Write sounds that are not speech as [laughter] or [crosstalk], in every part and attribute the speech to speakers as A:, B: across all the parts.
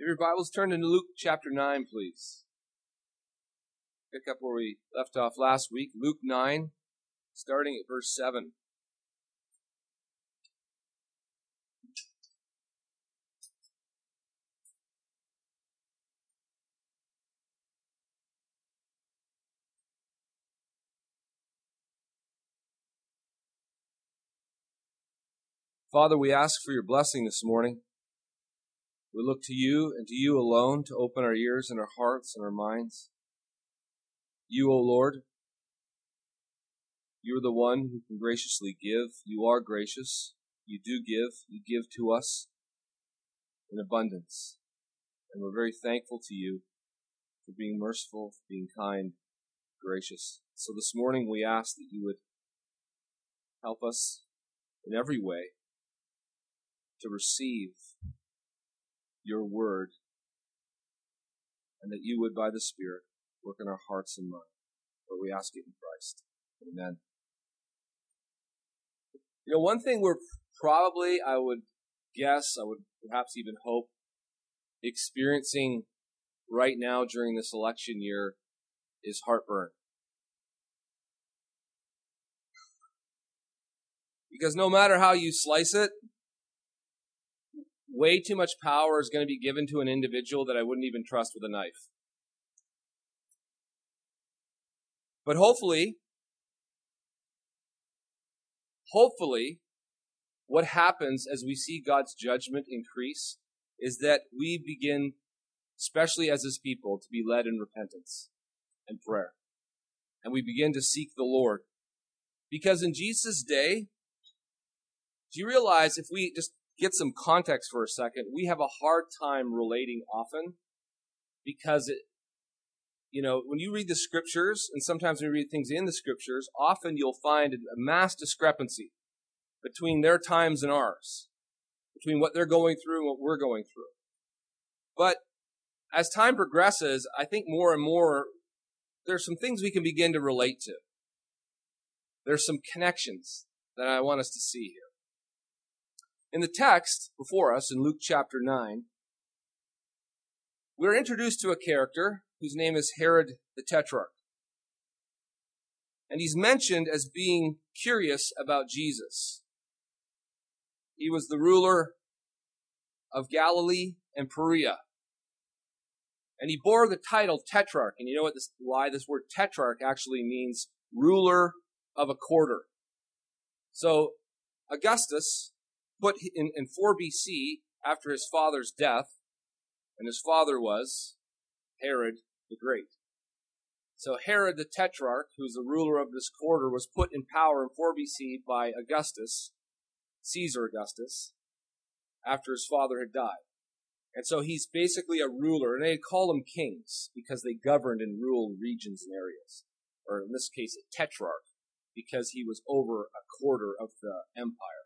A: If your Bibles turn to Luke chapter 9, please. Pick up where we left off last week. Luke 9, starting at verse 7. Father, we ask for your blessing this morning. We look to you and to you alone to open our ears and our hearts and our minds. You, O Lord, you are the one who can graciously give. You are gracious. You do give. You give to us in abundance. And we're very thankful to you for being merciful, for being kind, gracious. So this morning we ask that you would help us in every way to receive your word and that you would, by the Spirit, work in our hearts and minds. For we ask it in Christ. Amen. You know, one thing we're probably, I would guess, I would perhaps even hope, experiencing right now during this election year is heartburn. Because no matter how you slice it, way too much power is going to be given to an individual that I wouldn't even trust with a knife. But hopefully, hopefully, what happens as we see God's judgment increase is that we begin, especially as his people, to be led in repentance and prayer. And we begin to seek the Lord. Because in Jesus' day, do you realize if we just get some context for a second, we have a hard time relating often because it, you know, when you read the scriptures, and sometimes when you read things in the scriptures, often you'll find a mass discrepancy between their times and ours, between what they're going through and what we're going through. But as time progresses, I think more and more there's some things we can begin to relate to. There's some connections that I want us to see here. In the text before us in Luke chapter 9, we're introduced to a character whose name is Herod the Tetrarch. And he's mentioned as being curious about Jesus. He was the ruler of Galilee and Perea. And he bore the title Tetrarch. And you know what this, why this word Tetrarch actually means ruler of a quarter. So Augustus put in, in 4 BC, after his father's death, and his father was Herod the Great. So Herod the Tetrarch, who's the ruler of this quarter, was put in power in 4 BC by Augustus, Caesar Augustus, after his father had died. And so he's basically a ruler, and they call him kings because they governed and ruled regions and areas. Or in this case, a tetrarch, because he was over a quarter of the empire.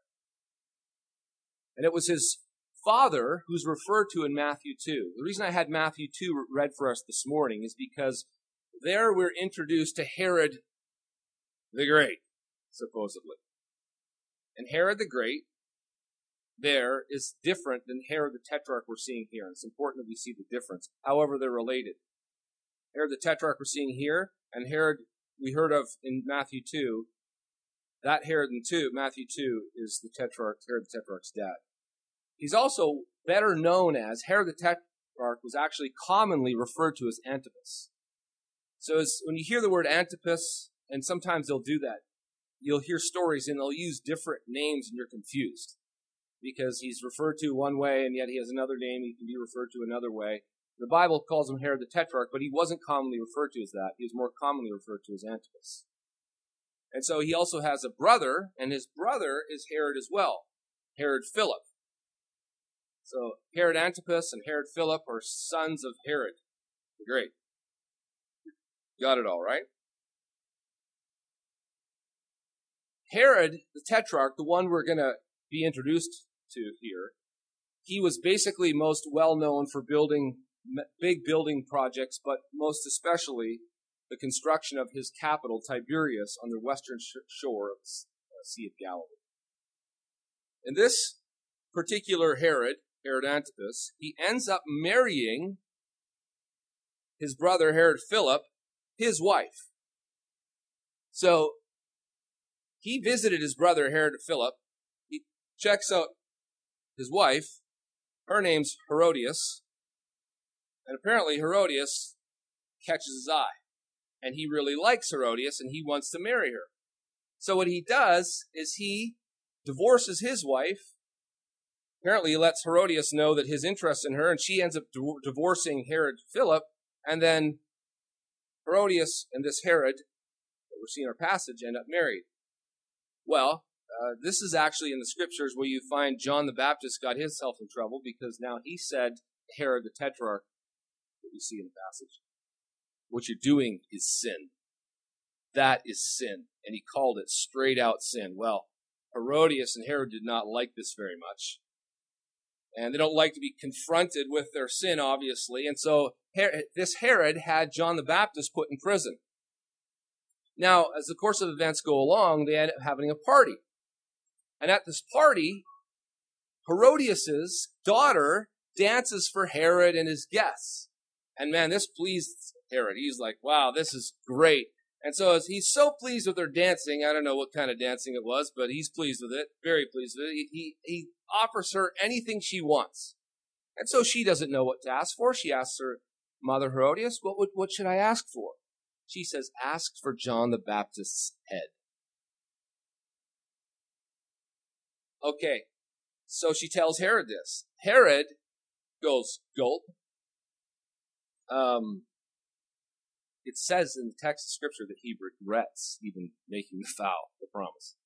A: And it was his father who's referred to in Matthew 2. The reason I had Matthew 2 read for us this morning is because there we're introduced to Herod the Great, supposedly. And Herod the Great there is different than Herod the Tetrarch we're seeing here. It's important that we see the difference. However, they're related. Herod the Tetrarch we're seeing here, and Herod we heard of in Matthew 2 that Herod in 2, Matthew 2, is the Tetrarch, Herod the Tetrarch's dad. He's also better known as Herod the Tetrarch was actually commonly referred to as Antipas. So when you hear the word Antipas, and sometimes they'll do that, you'll hear stories and they'll use different names and you're confused because he's referred to one way and yet he has another name he can be referred to another way. The Bible calls him Herod the Tetrarch, but he wasn't commonly referred to as that. He was more commonly referred to as Antipas. And so he also has a brother, and his brother is Herod as well, Herod Philip. So Herod Antipas and Herod Philip are sons of Herod. Great. Got it all, right? Herod, the Tetrarch, the one we're going to be introduced to here, he was basically most well known for building big building projects, but most especially the construction of his capital, Tiberias, on the western shore of the uh, Sea of Galilee. And this particular Herod Herod Antipas, he ends up marrying his brother Herod Philip, his wife. So he visited his brother Herod Philip. He checks out his wife. Her name's Herodias. And apparently Herodias catches his eye. And he really likes Herodias and he wants to marry her. So what he does is he divorces his wife. Apparently he lets Herodias know that his interest in her and she ends up divorcing Herod Philip. And then Herodias and this Herod that we're seeing our passage end up married. Well, uh, this is actually in the scriptures where you find John the Baptist got himself in trouble because now he said Herod the Tetrarch, that we see in the passage, what you're doing is sin. That is sin. And he called it straight out sin. Well, Herodias and Herod did not like this very much. And they don't like to be confronted with their sin, obviously. And so this Herod had John the Baptist put in prison. Now, as the course of events go along, they end up having a party. And at this party, Herodias's daughter dances for Herod and his guests. And man, this pleased Herod. He's like, wow, this is great. And so he's so pleased with her dancing, I don't know what kind of dancing it was, but he's pleased with it, very pleased with it. He, he, he offers her anything she wants. And so she doesn't know what to ask for. She asks her mother Herodias, what, what, what should I ask for? She says, ask for John the Baptist's head. Okay, so she tells Herod this. Herod goes, gulp. Um, it says in the text of scripture that he regrets even making the vow, the promise.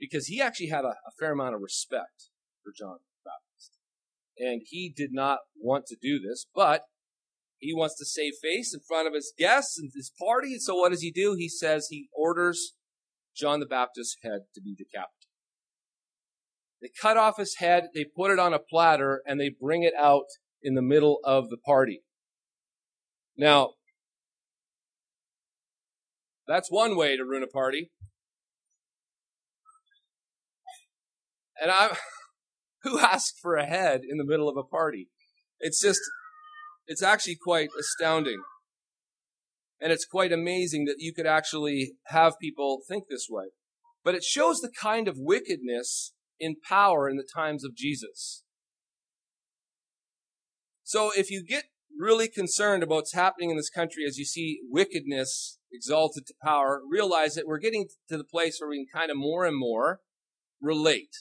A: Because he actually had a, a fair amount of respect for John the Baptist. And he did not want to do this, but he wants to save face in front of his guests and his party. And so what does he do? He says he orders John the Baptist's head to be decapitated. They cut off his head, they put it on a platter, and they bring it out in the middle of the party. Now, that's one way to ruin a party. And I'm, [laughs] who asked for a head in the middle of a party? It's just, it's actually quite astounding. And it's quite amazing that you could actually have people think this way. But it shows the kind of wickedness in power in the times of Jesus. So if you get really concerned about what's happening in this country as you see wickedness exalted to power, realize that we're getting to the place where we can kind of more and more relate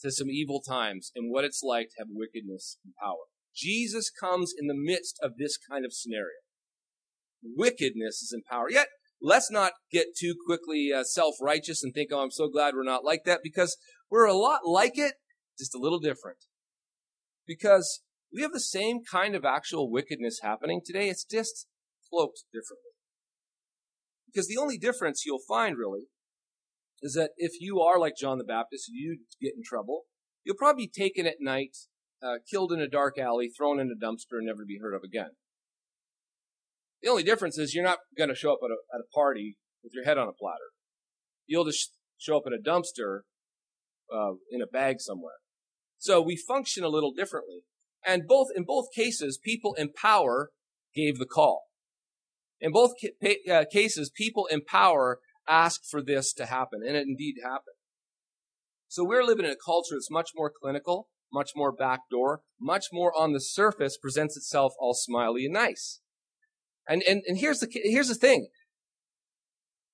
A: to some evil times and what it's like to have wickedness and power. Jesus comes in the midst of this kind of scenario. Wickedness is in power. Yet, let's not get too quickly uh, self-righteous and think, oh, I'm so glad we're not like that because we're a lot like it, just a little different. Because we have the same kind of actual wickedness happening today. It's just cloaked differently. Because the only difference you'll find really is that if you are like John the Baptist, you get in trouble, you'll probably be taken at night, uh, killed in a dark alley, thrown in a dumpster, and never be heard of again. The only difference is you're not going to show up at a, at a party with your head on a platter. You'll just show up in a dumpster uh, in a bag somewhere. So we function a little differently. And both in both cases, people in power gave the call. In both ca- uh, cases, people in power asked for this to happen, and it indeed happened. So we're living in a culture that's much more clinical, much more backdoor, much more on the surface presents itself all smiley and nice. And, and, and here's the, here's the thing.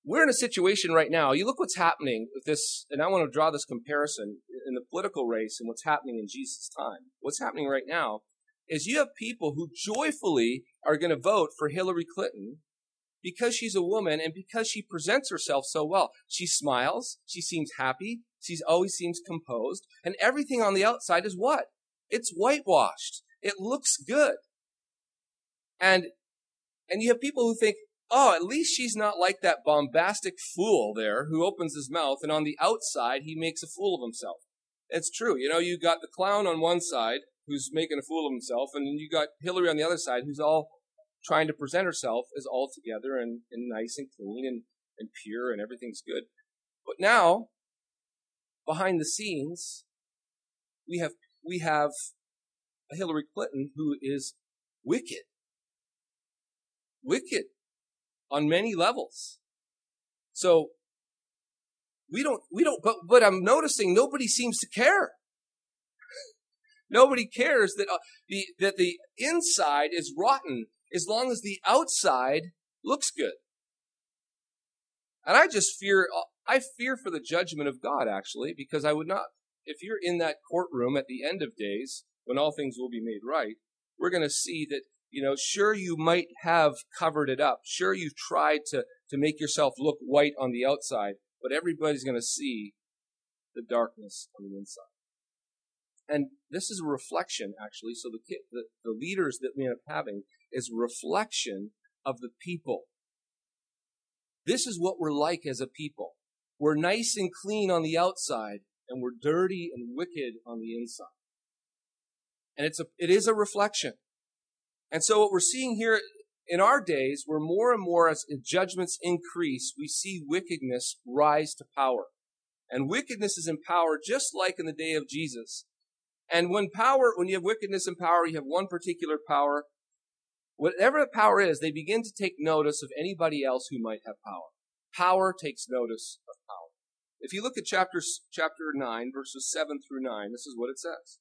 A: We're in a situation right now. You look what's happening with this, and I want to draw this comparison in the political race and what's happening in Jesus' time. What's happening right now is you have people who joyfully are going to vote for Hillary Clinton because she's a woman and because she presents herself so well. She smiles. She seems happy. She always seems composed. And everything on the outside is what? It's whitewashed. It looks good. And and you have people who think, oh, at least she's not like that bombastic fool there who opens his mouth and on the outside he makes a fool of himself. It's true. You know, you got the clown on one side who's making a fool of himself, and then you got Hillary on the other side who's all trying to present herself as all together and, and nice and clean and, and pure and everything's good. But now, behind the scenes, we have we have a Hillary Clinton who is wicked. Wicked on many levels. So we don't, we don't, but, but I'm noticing nobody seems to care. Nobody cares that uh, the, that the inside is rotten as long as the outside looks good. And I just fear, uh, I fear for the judgment of God actually, because I would not, if you're in that courtroom at the end of days, when all things will be made right, we're going to see that, you know, sure you might have covered it up. Sure you've tried to, to make yourself look white on the outside, but everybody's going to see the darkness on the inside. And this is a reflection, actually. So the, the, the leaders that we end up having is reflection of the people. This is what we're like as a people. We're nice and clean on the outside, and we're dirty and wicked on the inside. And it's a, it is a reflection. And so what we're seeing here in our days, where more and more as judgments increase, we see wickedness rise to power. And wickedness is in power just like in the day of Jesus. And when power, when you have wickedness and power, you have one particular power. Whatever the power is, they begin to take notice of anybody else who might have power. Power takes notice of power. If you look at chapter, chapter 9, verses 7 through 9, this is what it says.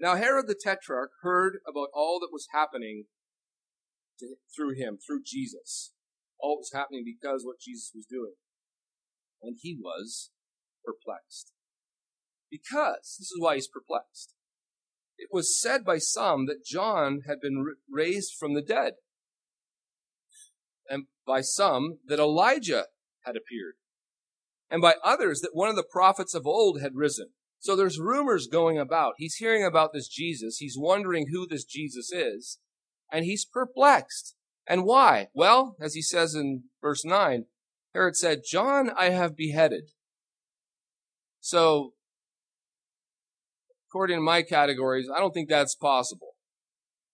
A: Now Herod the Tetrarch heard about all that was happening to, through him, through Jesus. All was happening because what Jesus was doing. And he was perplexed. Because, this is why he's perplexed. It was said by some that John had been raised from the dead, and by some that Elijah had appeared, and by others that one of the prophets of old had risen. So there's rumors going about. He's hearing about this Jesus. He's wondering who this Jesus is, and he's perplexed. And why? Well, as he says in verse 9, Herod said, John I have beheaded. So according to my categories, I don't think that's possible.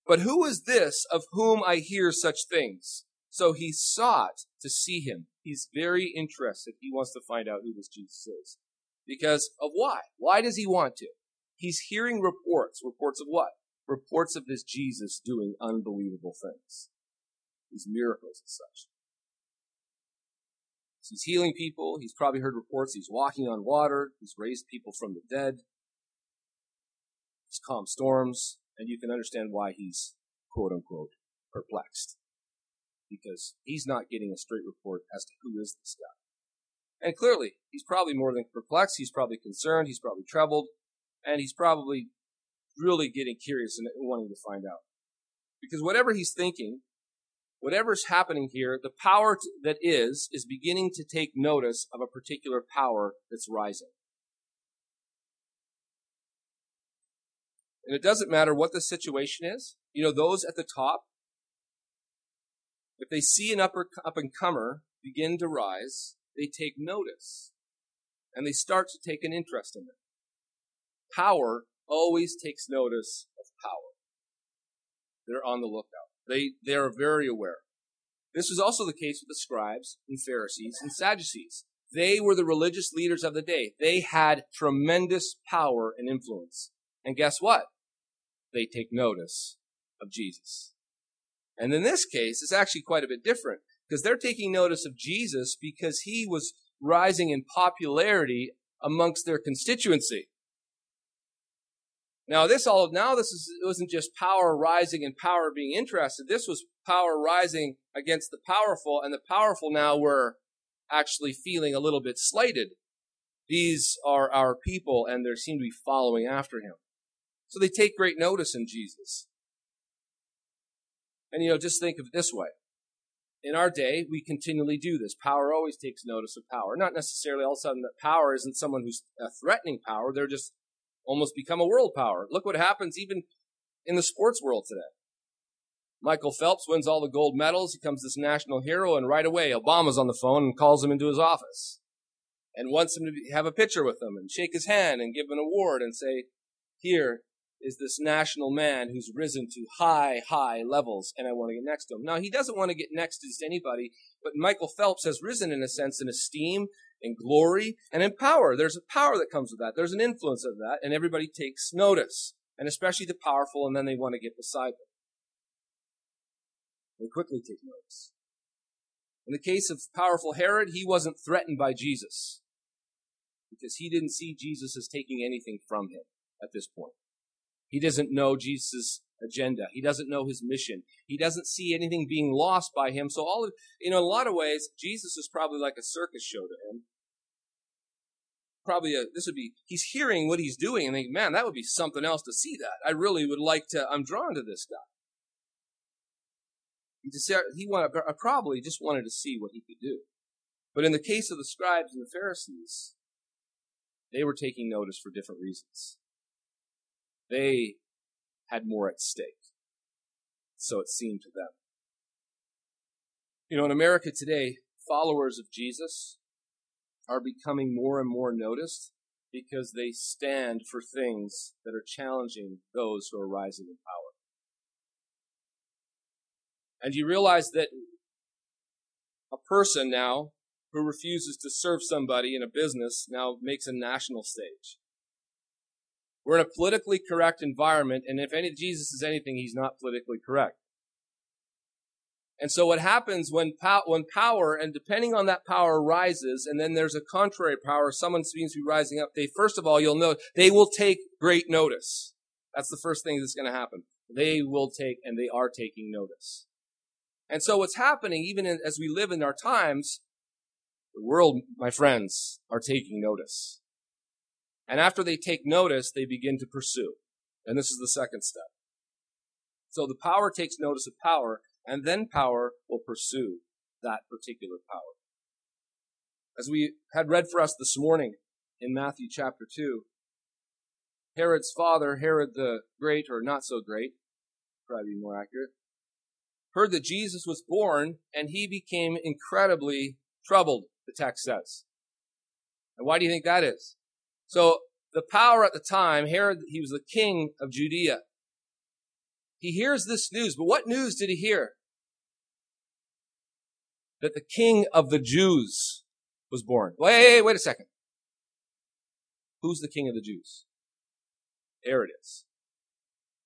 A: But who is this of whom I hear such things? So he sought to see him. He's very interested. He wants to find out who this Jesus is. Because of why? Why does he want to? He's hearing reports. Reports of what? Reports of this Jesus doing unbelievable things. These miracles and such. So he's healing people. He's probably heard reports. He's walking on water. He's raised people from the dead. Calmed storms, and you can understand why he's quote unquote perplexed. Because he's not getting a straight report as to who is this guy. And clearly, he's probably more than perplexed. He's probably concerned. He's probably troubled. And he's probably really getting curious and wanting to find out. Because whatever he's thinking, whatever's happening here, the power that is, is beginning to take notice of a particular power that's rising. And it doesn't matter what the situation is. You know, those at the top, if they see an upper, up and comer begin to rise, they take notice and they start to take an interest in it. Power always takes notice of power. They're on the lookout. They, they are very aware. This was also the case with the scribes and Pharisees and Sadducees. They were the religious leaders of the day. They had tremendous power and influence. And guess what? They take notice of Jesus. And in this case, it's actually quite a bit different because they're taking notice of Jesus because he was rising in popularity amongst their constituency. Now this all now this is, it wasn't just power rising and power being interested. This was power rising against the powerful, and the powerful now were actually feeling a little bit slighted. These are our people, and they seem to be following after him. So they take great notice in Jesus. And you know, just think of it this way. In our day, we continually do this. Power always takes notice of power. Not necessarily all of a sudden that power isn't someone who's a threatening power. They're just almost become a world power. Look what happens even in the sports world today. Michael Phelps wins all the gold medals. He becomes this national hero, and right away, Obama's on the phone and calls him into his office and wants him to have a picture with him and shake his hand and give him an award and say, Here, is this national man who's risen to high, high levels, and I want to get next to him. Now, he doesn't want to get next to anybody, but Michael Phelps has risen in a sense in esteem in glory, and in power. There's a power that comes with that. There's an influence of that, and everybody takes notice. And especially the powerful, and then they want to get beside them. They quickly take notice. In the case of powerful Herod, he wasn't threatened by Jesus because he didn't see Jesus as taking anything from him at this point. He doesn't know Jesus' agenda. He doesn't know his mission. He doesn't see anything being lost by him. So all of, in a lot of ways, Jesus is probably like a circus show to him. Probably a, this would be, he's hearing what he's doing and thinking, man, that would be something else to see that. I really would like to, I'm drawn to this guy. He just, he wanted, I probably just wanted to see what he could do. But in the case of the scribes and the Pharisees, they were taking notice for different reasons. They had more at stake. So it seemed to them. You know, in America today, followers of Jesus are becoming more and more noticed because they stand for things that are challenging those who are rising in power. And you realize that a person now who refuses to serve somebody in a business now makes a national stage. We're in a politically correct environment, and if any, Jesus is anything, he's not politically correct. And so what happens when, pow- when power, and depending on that power rises, and then there's a contrary power, someone seems to be rising up, they, first of all, you'll know, they will take great notice. That's the first thing that's going to happen. They will take, and they are taking notice. And so what's happening, even in, as we live in our times, the world, my friends, are taking notice. And after they take notice, they begin to pursue. And this is the second step. So the power takes notice of power, and then power will pursue that particular power. As we had read for us this morning in Matthew chapter 2, Herod's father, Herod the Great, or not so great, probably more accurate, heard that Jesus was born, and he became incredibly troubled, the text says. And why do you think that is? So the power at the time, Herod, he was the king of Judea. He hears this news, but what news did he hear? That the king of the Jews was born. Wait, wait a second. Who's the king of the Jews? Herod is.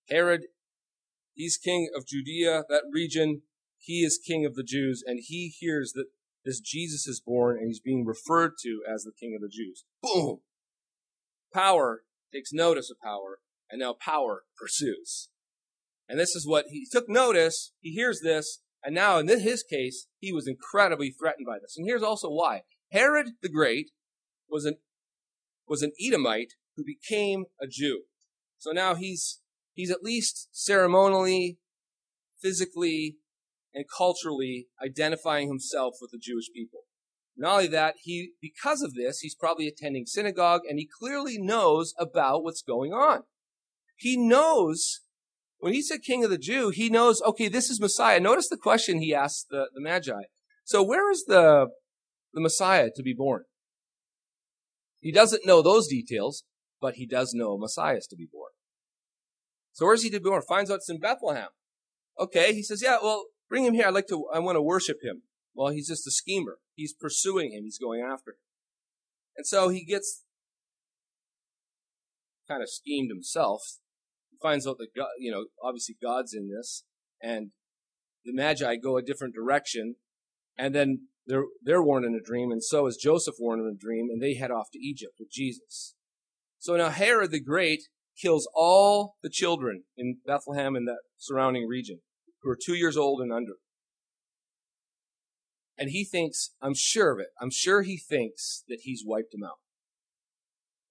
A: Herod, he's king of Judea, that region. He is king of the Jews, and he hears that this Jesus is born and he's being referred to as the king of the Jews. Boom! Power takes notice of power, and now power pursues. And this is what he took notice, he hears this, and now in his case, he was incredibly threatened by this. And here's also why. Herod the Great was an, was an Edomite who became a Jew. So now he's, he's at least ceremonially, physically, and culturally identifying himself with the Jewish people. Not only that, he, because of this, he's probably attending synagogue and he clearly knows about what's going on. He knows, when he said king of the Jew, he knows, okay, this is Messiah. Notice the question he asked the, the Magi. So where is the, the Messiah to be born? He doesn't know those details, but he does know Messiah is to be born. So where's he to be born? Finds out it's in Bethlehem. Okay, he says, yeah, well, bring him here. I'd like to, I want to worship him. Well, he's just a schemer. He's pursuing him. He's going after him. And so he gets kind of schemed himself. He finds out that God, you know, obviously God's in this, and the Magi go a different direction, and then they're they're warned in a dream, and so is Joseph warned in a dream, and they head off to Egypt with Jesus. So now Herod the Great kills all the children in Bethlehem and that surrounding region who are two years old and under. And he thinks, I'm sure of it, I'm sure he thinks that he's wiped him out.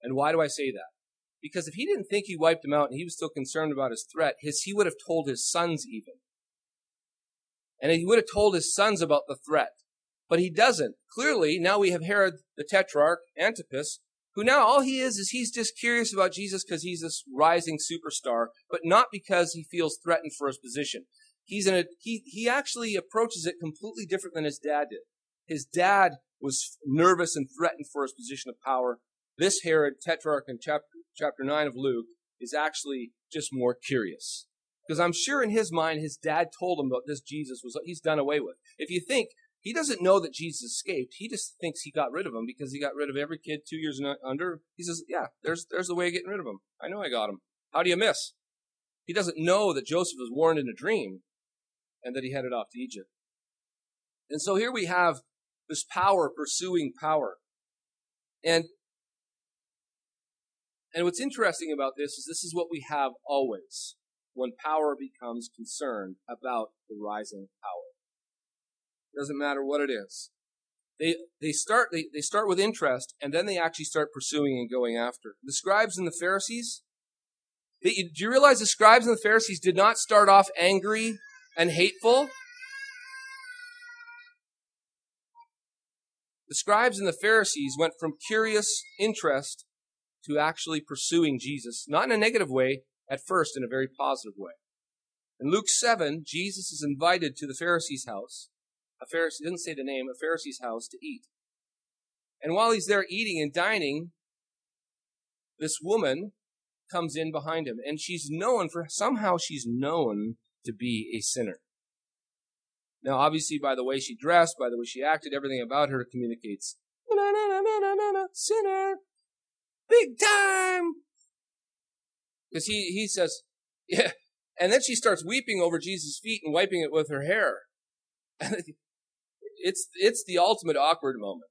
A: And why do I say that? Because if he didn't think he wiped him out and he was still concerned about his threat, his, he would have told his sons even. And he would have told his sons about the threat. But he doesn't. Clearly, now we have Herod the Tetrarch, Antipas, who now all he is is he's just curious about Jesus because he's this rising superstar, but not because he feels threatened for his position he's in a he he actually approaches it completely different than his dad did. His dad was nervous and threatened for his position of power. This Herod, Tetrarch in chapter chapter nine of Luke, is actually just more curious. Because I'm sure in his mind, his dad told him about this Jesus was he's done away with. If you think He doesn't know that Jesus escaped. He just thinks he got rid of him because he got rid of every kid two years under. He says, "Yeah, there's there's the way of getting rid of him. I know I got him. How do you miss?" He doesn't know that Joseph was warned in a dream, and that he headed off to Egypt. And so here we have this power pursuing power, and and what's interesting about this is this is what we have always when power becomes concerned about the rising power. It Doesn't matter what it is. They, they start, they, they start with interest and then they actually start pursuing and going after. The scribes and the Pharisees, they, do you realize the scribes and the Pharisees did not start off angry and hateful? The scribes and the Pharisees went from curious interest to actually pursuing Jesus, not in a negative way, at first in a very positive way. In Luke 7, Jesus is invited to the Pharisee's house, a Pharisee, didn't say the name, a Pharisee's house to eat. And while he's there eating and dining, this woman comes in behind him, and she's known for somehow she's known to be a sinner. Now, obviously, by the way she dressed, by the way she acted, everything about her communicates sinner, big time. Because he he says, [laughs] yeah, and then she starts weeping over Jesus' feet and wiping it with her hair [laughs] it's it's the ultimate awkward moment.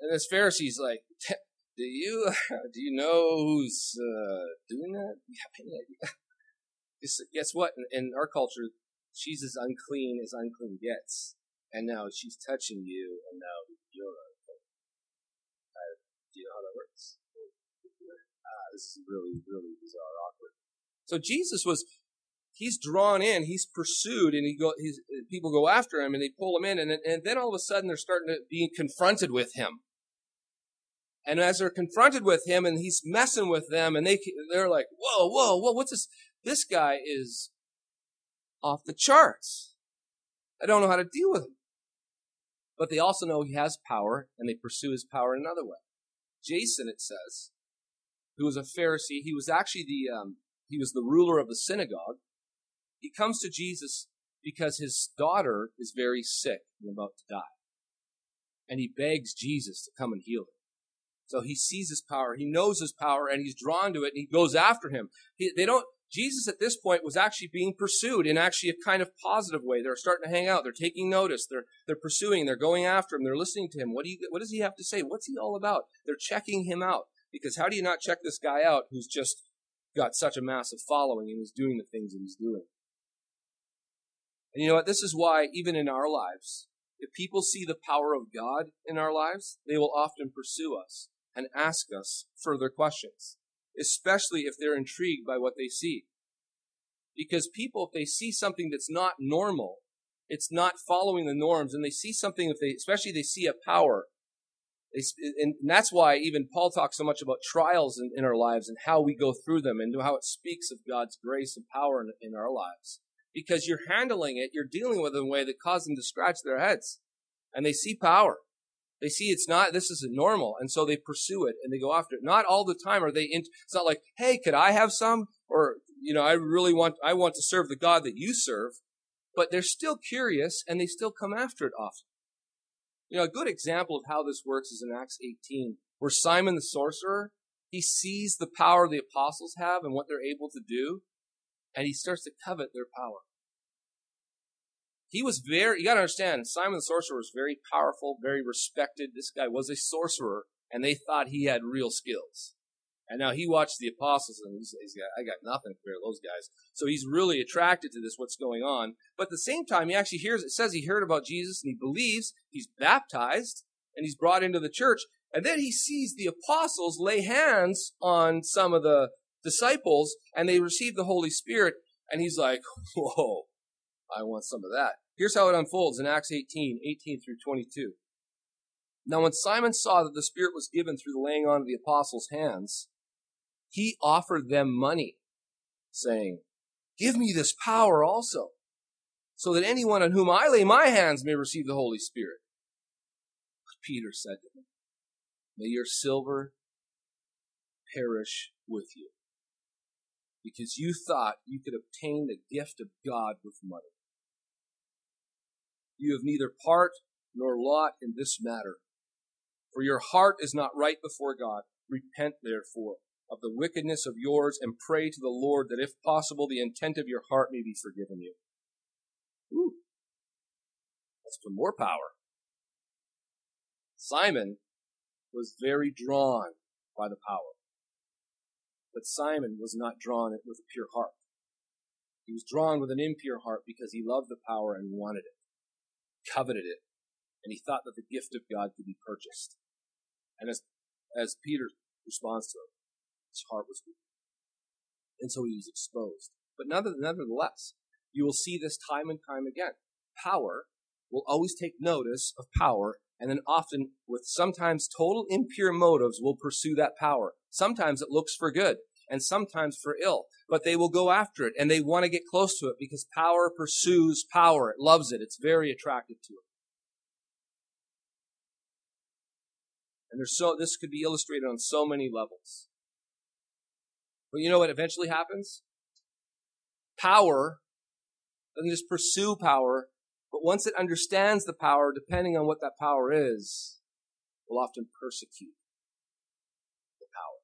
A: And this Pharisee's like, [laughs] "Do you do you know who's uh, doing that? Guess what? In, in our culture, she's as unclean as unclean gets, and now she's touching you, and now you're unclean. Uh, do you know how that works? Uh, this is really, really bizarre, awkward. So Jesus was he's drawn in, he's pursued, and he go, he's, people go after him and they pull him in, and, and then all of a sudden they're starting to be confronted with him. And as they're confronted with him, and he's messing with them, and they they're like, "Whoa, whoa, whoa! What's this? This guy is off the charts. I don't know how to deal with him." But they also know he has power, and they pursue his power in another way. Jairus, it says, who was a Pharisee, he was actually the um, he was the ruler of the synagogue, he comes to Jesus because his daughter is very sick and about to die. And he begs Jesus to come and heal her. So he sees his power, he knows his power, and he's drawn to it, and he goes after him. He, they don't, Jesus at this point was actually being pursued in actually a kind of positive way. They're starting to hang out. They're taking notice. They're, they're pursuing. They're going after him. They're listening to him. What do you, what does he have to say? What's he all about? They're checking him out. Because how do you not check this guy out who's just got such a massive following and is doing the things that he's doing? And you know what? This is why, even in our lives, if people see the power of God in our lives, they will often pursue us and ask us further questions, especially if they're intrigued by what they see. Because people, if they see something that's not normal, it's not following the norms, and they see something, if they, especially they see a power, they, and that's why even Paul talks so much about trials in, in, our lives and how we go through them and how it speaks of God's grace and power in, in our lives because you're handling it, you're dealing with it in a way that causes them to scratch their heads. And they see power. They see it's not, this isn't normal. And so they pursue it and they go after it. Not all the time are they in, it's not like, hey, could I have some? Or, you know, I really want, I want to serve the God that you serve. But they're still curious and they still come after it often. You know, a good example of how this works is in Acts 18, where Simon the sorcerer, he sees the power the apostles have and what they're able to do and he starts to covet their power. He was very, you gotta understand, Simon the sorcerer was very powerful, very respected. This guy was a sorcerer, and they thought he had real skills. And now he watched the apostles and he's, he's got, I got nothing compared to those guys. So he's really attracted to this, what's going on. But at the same time, he actually hears, it says he heard about Jesus and he believes, he's baptized, and he's brought into the church. And then he sees the apostles lay hands on some of the disciples and they receive the Holy Spirit. And he's like, [laughs] whoa, I want some of that. Here's how it unfolds in Acts 18, 18 through 22. Now, when Simon saw that the Spirit was given through the laying on of the apostles' hands, he offered them money, saying, Give me this power also, so that anyone on whom I lay my hands may receive the Holy Spirit. But Peter said to him, May your silver perish with you, because you thought you could obtain the gift of God with money. You have neither part nor lot in this matter. For your heart is not right before God. Repent therefore of the wickedness of yours and pray to the Lord that if possible the intent of your heart may be forgiven you. Ooh. That's for more power. Simon was very drawn by the power. But Simon was not drawn with a pure heart. He was drawn with an impure heart because he loved the power and wanted it, coveted it, and he thought that the gift of God could be purchased. And as, as Peter responds to it, his heart was weak. And so he was exposed. But nevertheless, you will see this time and time again. Power will always take notice of power and then often with sometimes total impure motives will pursue that power. Sometimes it looks for good and sometimes for ill, but they will go after it and they want to get close to it because power pursues power. It loves it. It's very attracted to it. And there's so, this could be illustrated on so many levels. But you know what eventually happens? Power doesn't just pursue power, but once it understands the power, depending on what that power is, will often persecute the power.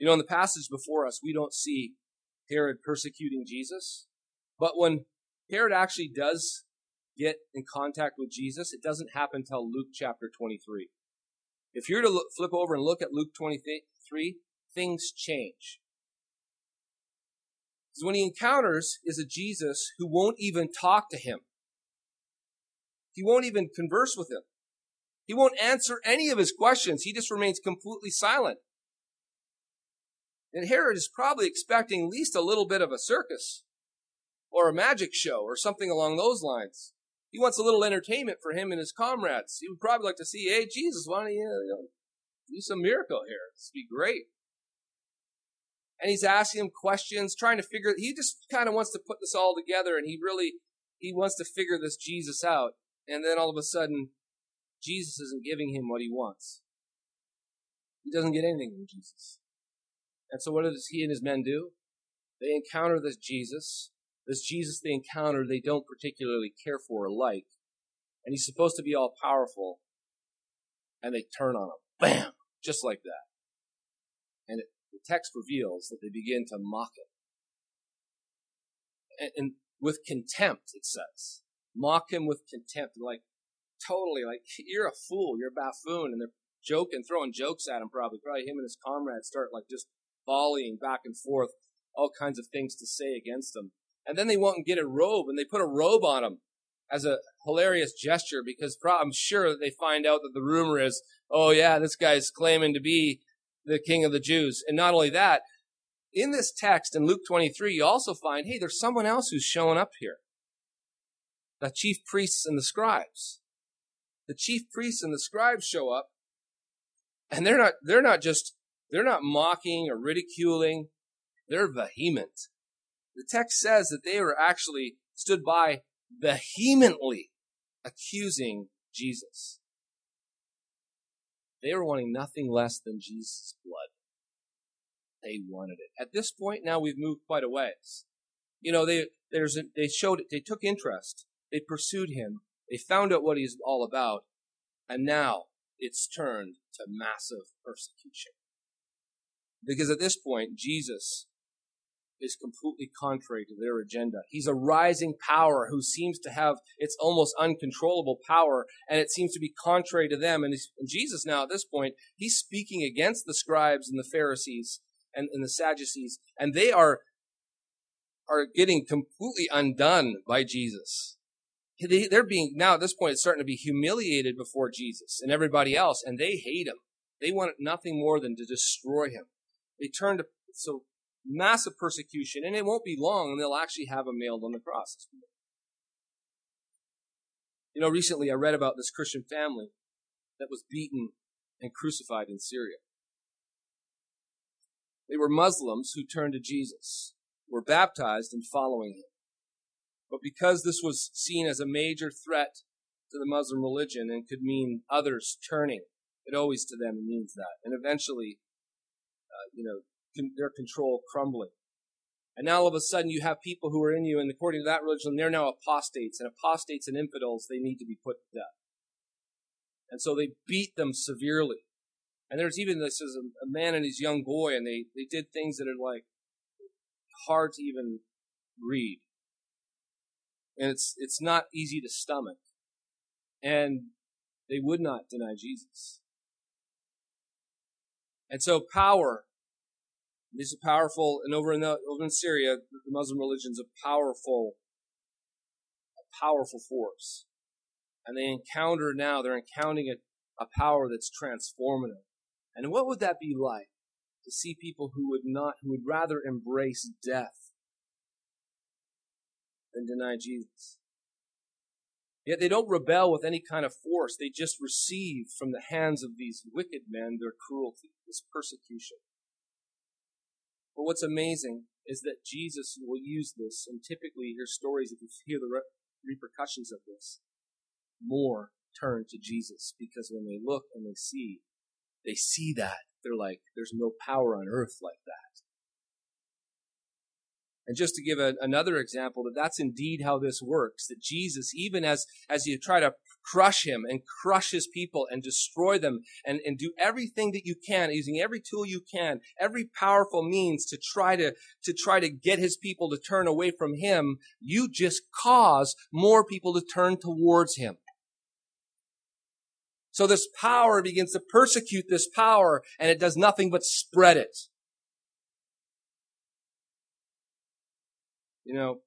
A: You know, in the passage before us, we don't see Herod persecuting Jesus, but when Herod actually does get in contact with Jesus, it doesn't happen until Luke chapter 23. If you're to look, flip over and look at Luke 23, things change. Because when he encounters is a Jesus who won't even talk to him. He won't even converse with him. He won't answer any of his questions. He just remains completely silent. And Herod is probably expecting at least a little bit of a circus or a magic show or something along those lines. He wants a little entertainment for him and his comrades. He would probably like to see, hey, Jesus, why don't you, you know, do some miracle here? This would be great and he's asking him questions, trying to figure, he just kind of wants to put this all together and he really, he wants to figure this Jesus out. And then all of a sudden, Jesus isn't giving him what he wants. He doesn't get anything from Jesus. And so what does he and his men do? They encounter this Jesus. This Jesus they encounter, they don't particularly care for or like. And he's supposed to be all powerful. And they turn on him. Bam! Just like that. And it the text reveals that they begin to mock him. And, and with contempt, it says. Mock him with contempt. Like, totally, like, [laughs] you're a fool, you're a buffoon. And they're joking, throwing jokes at him probably. Probably him and his comrades start like just volleying back and forth all kinds of things to say against him. And then they went and get a robe and they put a robe on him as a hilarious gesture because I'm sure that they find out that the rumor is, oh yeah, this guy's claiming to be the king of the Jews. And not only that, in this text in Luke 23, you also find, hey, there's someone else who's showing up here. The chief priests and the scribes. The chief priests and the scribes show up, and they're not, they're not just, they're not mocking or ridiculing. They're vehement. The text says that they were actually stood by vehemently accusing Jesus. They were wanting nothing less than Jesus' blood. They wanted it. At this point, now we've moved quite a ways. You know, they there's a, they showed it. They took interest. They pursued him. They found out what he's all about, and now it's turned to massive persecution. Because at this point, Jesus is completely contrary to their agenda. He's a rising power who seems to have its almost uncontrollable power, and it seems to be contrary to them. And, and Jesus now, at this point, he's speaking against the scribes and the Pharisees and, and the Sadducees, and they are are getting completely undone by Jesus. They, they're being now at this point, it's starting to be humiliated before Jesus and everybody else, and they hate him. They want nothing more than to destroy him. They turn to so massive persecution, and it won't be long, and they'll actually have him nailed on the cross. You know, recently I read about this Christian family that was beaten and crucified in Syria. They were Muslims who turned to Jesus, were baptized and following him. But because this was seen as a major threat to the Muslim religion and could mean others turning, it always to them means that. And eventually, uh, you know, their control crumbling. And now all of a sudden you have people who are in you, and according to that religion, they're now apostates, and apostates and infidels, they need to be put to death. And so they beat them severely. And there's even this is a, a man and his young boy, and they, they did things that are like hard to even read. And it's it's not easy to stomach. And they would not deny Jesus. And so power, this is powerful, and over in the, over in Syria, the Muslim religion's a powerful, a powerful force. And they encounter now, they're encountering a, a power that's transformative. And what would that be like to see people who would not, who would rather embrace death than deny Jesus? Yet they don't rebel with any kind of force. They just receive from the hands of these wicked men their cruelty, this persecution. But what's amazing is that Jesus will use this, and typically hear stories, if you hear the re- repercussions of this, more turn to Jesus because when they look and they see, they see that. They're like, there's no power on earth like that. And just to give a, another example, that that's indeed how this works. That Jesus, even as, as you try to crush him and crush his people and destroy them and, and do everything that you can, using every tool you can, every powerful means to try to, to try to get his people to turn away from him, you just cause more people to turn towards him. So this power begins to persecute this power and it does nothing but spread it. You know,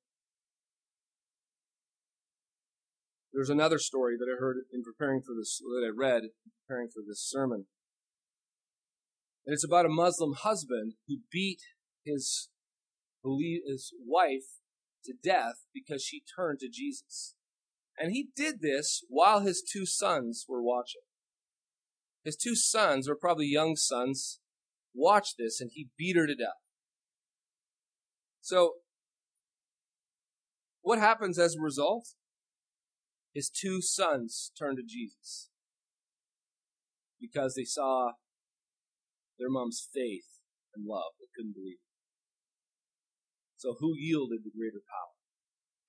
A: there's another story that I heard in preparing for this, that I read preparing for this sermon. And it's about a Muslim husband who beat his, his wife to death because she turned to Jesus. And he did this while his two sons were watching. His two sons, or probably young sons, watched this and he beat her to death. So, what happens as a result? His two sons turned to Jesus because they saw their mom's faith and love. They couldn't believe it. So, who yielded the greater power?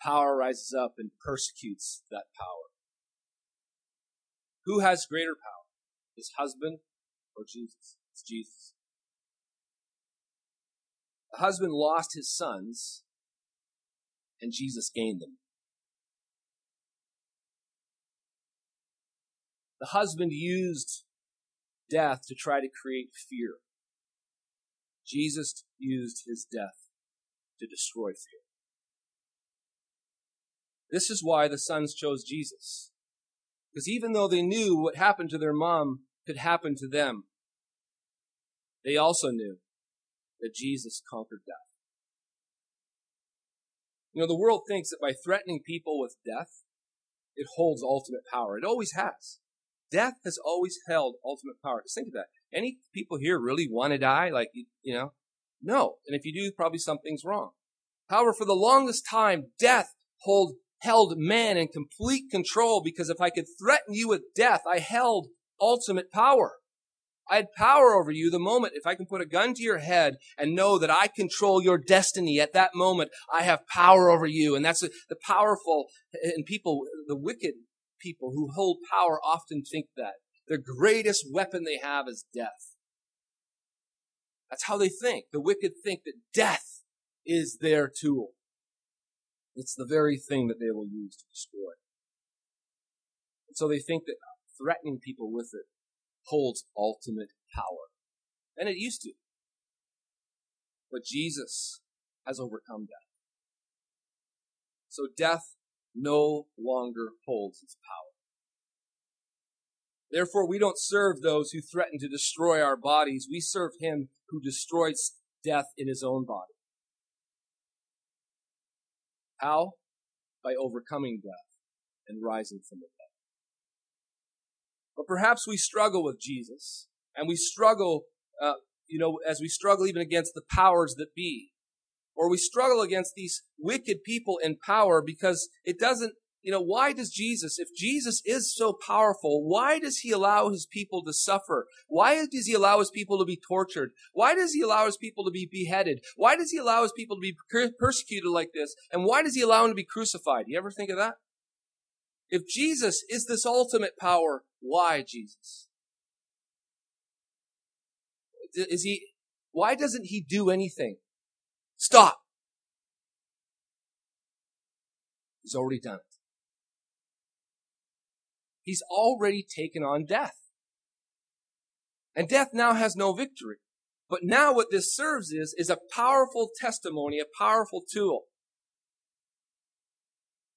A: power rises up and persecutes that power. Who has greater power? His husband or Jesus? It's Jesus. The husband lost his sons, and Jesus gained them. The husband used death to try to create fear. Jesus used his death to destroy fear. This is why the sons chose Jesus. Because even though they knew what happened to their mom could happen to them, they also knew that Jesus conquered death. You know, the world thinks that by threatening people with death, it holds ultimate power. It always has. Death has always held ultimate power. Just think of that. Any people here really want to die? Like, you know? No. And if you do, probably something's wrong. However, for the longest time, death hold, held man in complete control because if I could threaten you with death, I held ultimate power. I had power over you the moment. If I can put a gun to your head and know that I control your destiny at that moment, I have power over you. And that's the powerful and people, the wicked people who hold power often think that. The greatest weapon they have is death. That's how they think. The wicked think that death is their tool. It's the very thing that they will use to destroy. And so they think that threatening people with it holds ultimate power. And it used to. But Jesus has overcome death. So death no longer holds its power. Therefore, we don't serve those who threaten to destroy our bodies. We serve him who destroys death in his own body. How? By overcoming death and rising from the dead. But perhaps we struggle with Jesus, and we struggle, uh, you know, as we struggle even against the powers that be, or we struggle against these wicked people in power because it doesn't, you know, why does Jesus, if Jesus is so powerful, why does he allow his people to suffer? Why does he allow his people to be tortured? Why does he allow his people to be beheaded? Why does he allow his people to be persecuted like this? And why does he allow them to be crucified? You ever think of that? If Jesus is this ultimate power, why Jesus? Is he, why doesn't he do anything? Stop. He's already done it. He's already taken on death. And death now has no victory. But now what this serves is, is a powerful testimony, a powerful tool.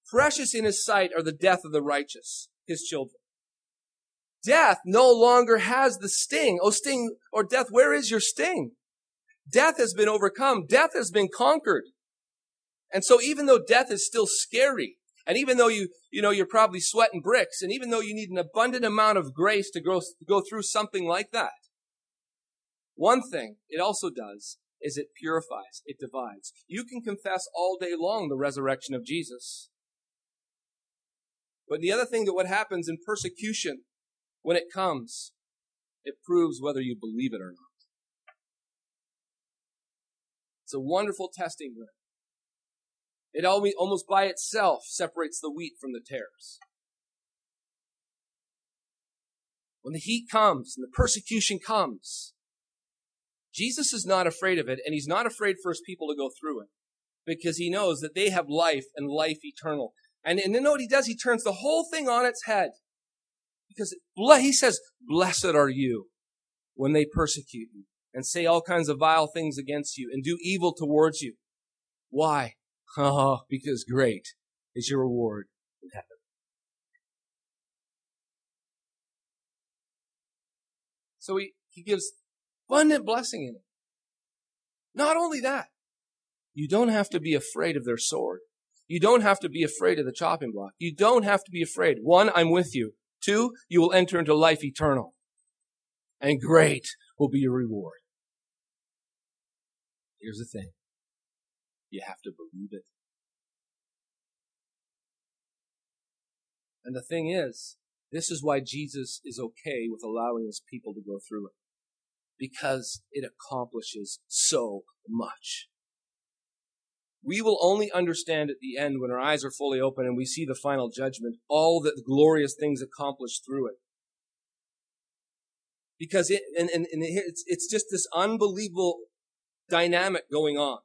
A: Precious in his sight are the death of the righteous, his children. Death no longer has the sting. Oh, sting or death, where is your sting? Death has been overcome. Death has been conquered. And so even though death is still scary, and even though you, you know, you're probably sweating bricks, and even though you need an abundant amount of grace to go, go through something like that, one thing it also does is it purifies, it divides. You can confess all day long the resurrection of Jesus. But the other thing that what happens in persecution, when it comes, it proves whether you believe it or not. It's a wonderful testing ground. It almost by itself separates the wheat from the tares. When the heat comes and the persecution comes, Jesus is not afraid of it, and he's not afraid for his people to go through it because he knows that they have life and life eternal. And, and you know what he does? He turns the whole thing on its head. Because he says, Blessed are you when they persecute you and say all kinds of vile things against you and do evil towards you. Why? [laughs] Oh, because great is your reward in heaven. So he, he gives abundant blessing in it. Not only that, you don't have to be afraid of their sword. You don't have to be afraid of the chopping block. You don't have to be afraid. One, I'm with you. Two, you will enter into life eternal. And great will be your reward. Here's the thing. You have to believe it. And the thing is, this is why Jesus is okay with allowing his people to go through it. Because it accomplishes so much. We will only understand at the end when our eyes are fully open and we see the final judgment, all the glorious things accomplished through it. Because it, and, and, and it's, it's just this unbelievable dynamic going on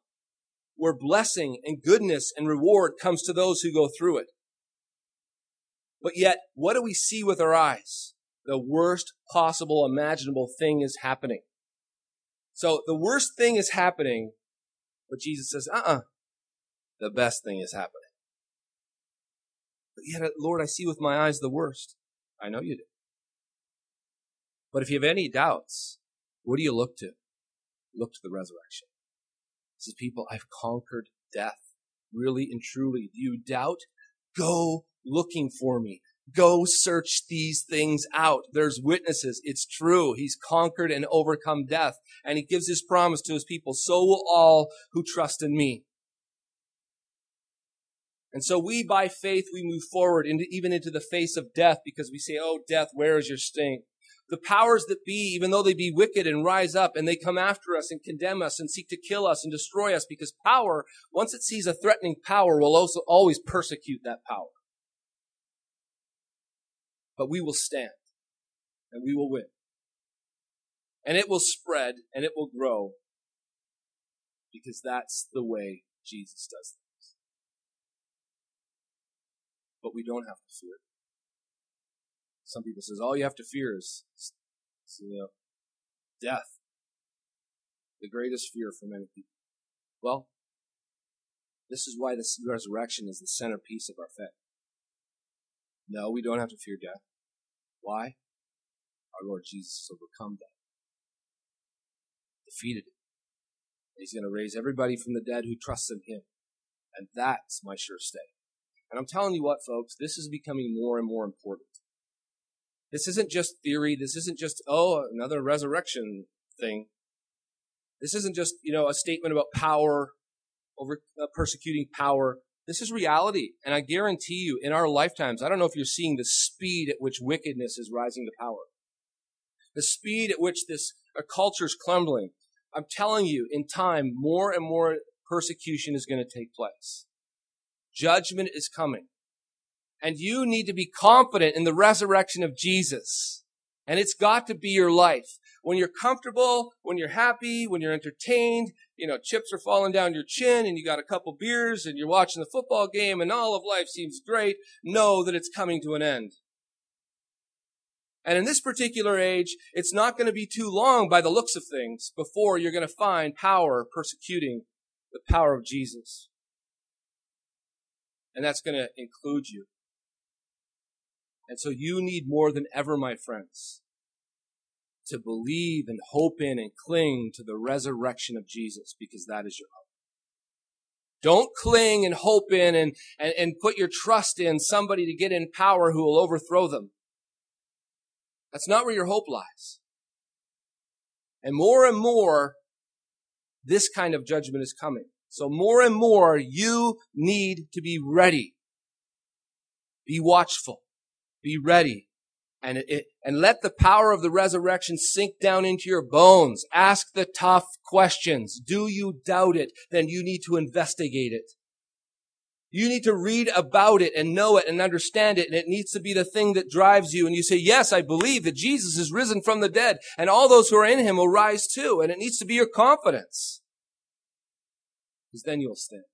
A: where blessing and goodness and reward comes to those who go through it. But yet, what do we see with our eyes? The worst possible imaginable thing is happening. So the worst thing is happening, but Jesus says, uh-uh, the best thing is happening. But yet, Lord, I see with my eyes the worst. I know you do. But if you have any doubts, what do you look to? Look to the resurrection says, people, I've conquered death. Really and truly. Do you doubt? Go looking for me. Go search these things out. There's witnesses. It's true. He's conquered and overcome death. And he gives his promise to his people. So will all who trust in me. And so we, by faith, we move forward into, even into the face of death because we say, Oh, death, where is your sting? The powers that be, even though they be wicked and rise up and they come after us and condemn us and seek to kill us and destroy us because power, once it sees a threatening power, will also always persecute that power. But we will stand and we will win. And it will spread and it will grow because that's the way Jesus does things. But we don't have to fear. Some people says all you have to fear is, you know, death. The greatest fear for many people. Well, this is why this resurrection is the centerpiece of our faith. No, we don't have to fear death. Why? Our Lord Jesus overcome death, defeated it. He's going to raise everybody from the dead who trusts in Him. And that's my sure stay. And I'm telling you what, folks, this is becoming more and more important. This isn't just theory. This isn't just, oh, another resurrection thing. This isn't just, you know, a statement about power over uh, persecuting power. This is reality. And I guarantee you, in our lifetimes, I don't know if you're seeing the speed at which wickedness is rising to power. The speed at which this uh, culture is crumbling. I'm telling you, in time, more and more persecution is going to take place. Judgment is coming. And you need to be confident in the resurrection of Jesus. And it's got to be your life. When you're comfortable, when you're happy, when you're entertained, you know, chips are falling down your chin and you got a couple beers and you're watching the football game and all of life seems great, know that it's coming to an end. And in this particular age, it's not going to be too long by the looks of things before you're going to find power persecuting the power of Jesus. And that's going to include you. And so you need more than ever, my friends, to believe and hope in and cling to the resurrection of Jesus because that is your hope. Don't cling and hope in and, and, and put your trust in somebody to get in power who will overthrow them. That's not where your hope lies. And more and more, this kind of judgment is coming. So more and more, you need to be ready. Be watchful. Be ready. And it, and let the power of the resurrection sink down into your bones. Ask the tough questions. Do you doubt it? Then you need to investigate it. You need to read about it and know it and understand it. And it needs to be the thing that drives you. And you say, yes, I believe that Jesus is risen from the dead and all those who are in him will rise too. And it needs to be your confidence. Because then you'll stand.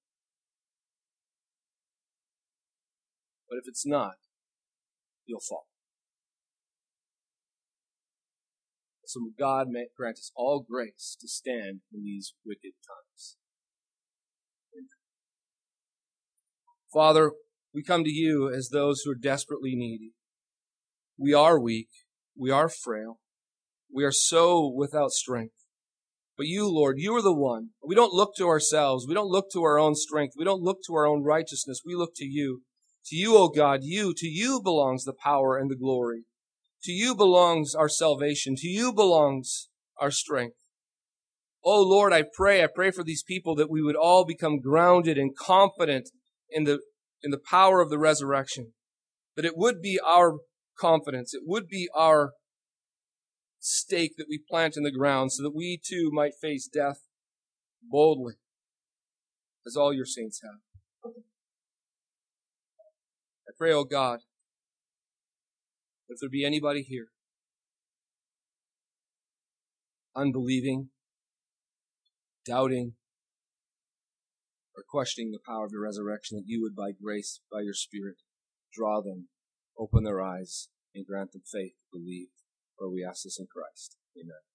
A: But if it's not, you'll fall. So God may grant us all grace to stand in these wicked times. Father, we come to you as those who are desperately needy. We are weak. We are frail. We are so without strength. But you, Lord, you are the one. We don't look to ourselves. We don't look to our own strength. We don't look to our own righteousness. We look to you. To you, O God, you, to you belongs the power and the glory. To you belongs our salvation. To you belongs our strength. Oh Lord, I pray, I pray for these people that we would all become grounded and confident in the, in the power of the resurrection. That it would be our confidence. It would be our stake that we plant in the ground so that we too might face death boldly as all your saints have. Pray, oh God, if there be anybody here unbelieving, doubting, or questioning the power of your resurrection, that you would, by grace, by your Spirit, draw them, open their eyes, and grant them faith to believe. For we ask this in Christ. Amen.